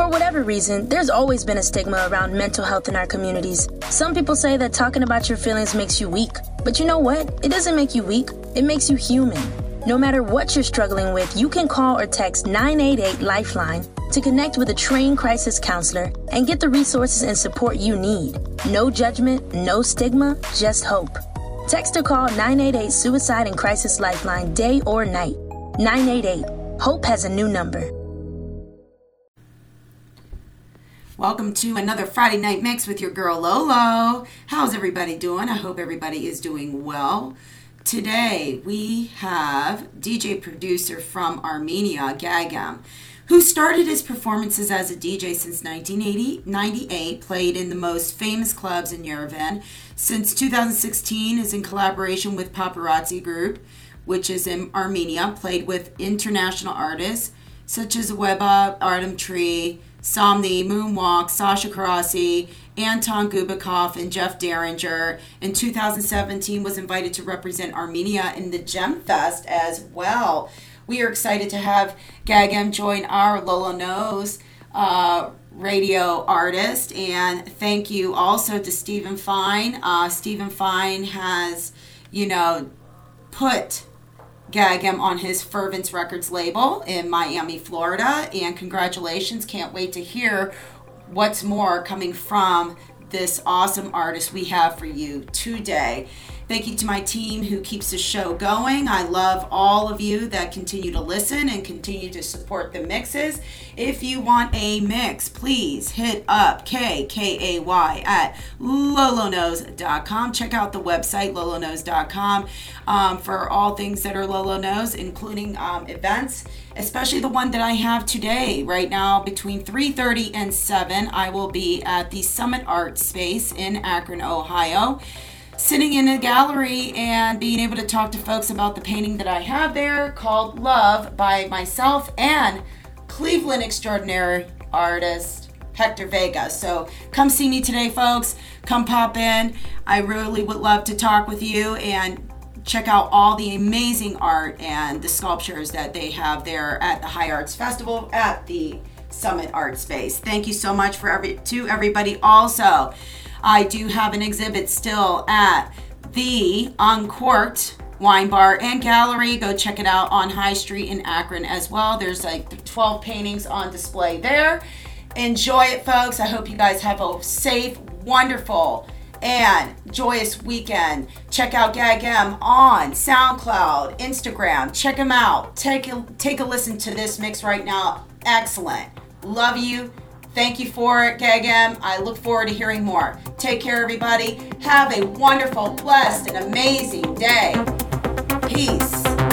For whatever reason, there's always been a stigma around mental health in our communities. Some people say that talking about your feelings makes you weak. But you know what? It doesn't make you weak, it makes you human. No matter what you're struggling with, you can call or text 988 Lifeline to connect with a trained crisis counselor and get the resources and support you need. No judgment, no stigma, just hope. Text or call 988 Suicide and Crisis Lifeline day or night. 988. Hope has a new number. Welcome to another Friday Night Mix with your girl Lolo. How's everybody doing? I hope everybody is doing well. Today we have DJ producer from Armenia, Gag-M, who started his performances as a DJ since 1998, played in the most famous clubs in Yerevan. Since 2016 is in collaboration with Paparazzi Group, which is in Armenia, played with international artists such as Weba, Artem Tree, Somni, Moonwalk, Sasha Carassi, Anton Gubikov, and Jeff Derringer. In 2017, was invited to represent Armenia in the Gem Fest as well. We are excited to have Gag-M join our Lolo Knows uh, radio artist, and thank you also to Stephen Fine. Uh, Stephen Fine has, you know, put Gag-M on his Fervence Records label in Miami, Florida. And congratulations. Can't wait to hear what's more coming from this awesome artist we have for you today. Thank you to my team who keeps the show going. I love all of you that continue to listen and continue to support the mixes. If you want a mix, please hit up KKAY at loloknows.com. Check out the website loloknows.com um, for all things that are Lolo Knows, including um, events, especially the one that I have today. Right now, between 3:30 and 7, I will be at the Summit Art Space in Akron, Ohio sitting in a gallery and being able to talk to folks about the painting that I have there called Love by myself and Cleveland extraordinary artist Hector Vega. So come see me today, folks. Come pop in. I really would love to talk with you and check out all the amazing art and the sculptures that they have there at the High Arts Festival at the Summit Art Space. Thank you so much for every to everybody also. I do have an exhibit still at the Uncorked Wine Bar and Gallery. Go check it out on High Street in Akron as well. There's like 12 paintings on display there. Enjoy it, folks. I hope you guys have a safe, wonderful, and joyous weekend. Check out Gag-M on SoundCloud, Instagram. Check them out. Take a, take a listen to this mix right now. Excellent. Love you. Thank you for it, Gag-M. I look forward to hearing more. Take care, everybody. Have a wonderful, blessed, and amazing day. Peace.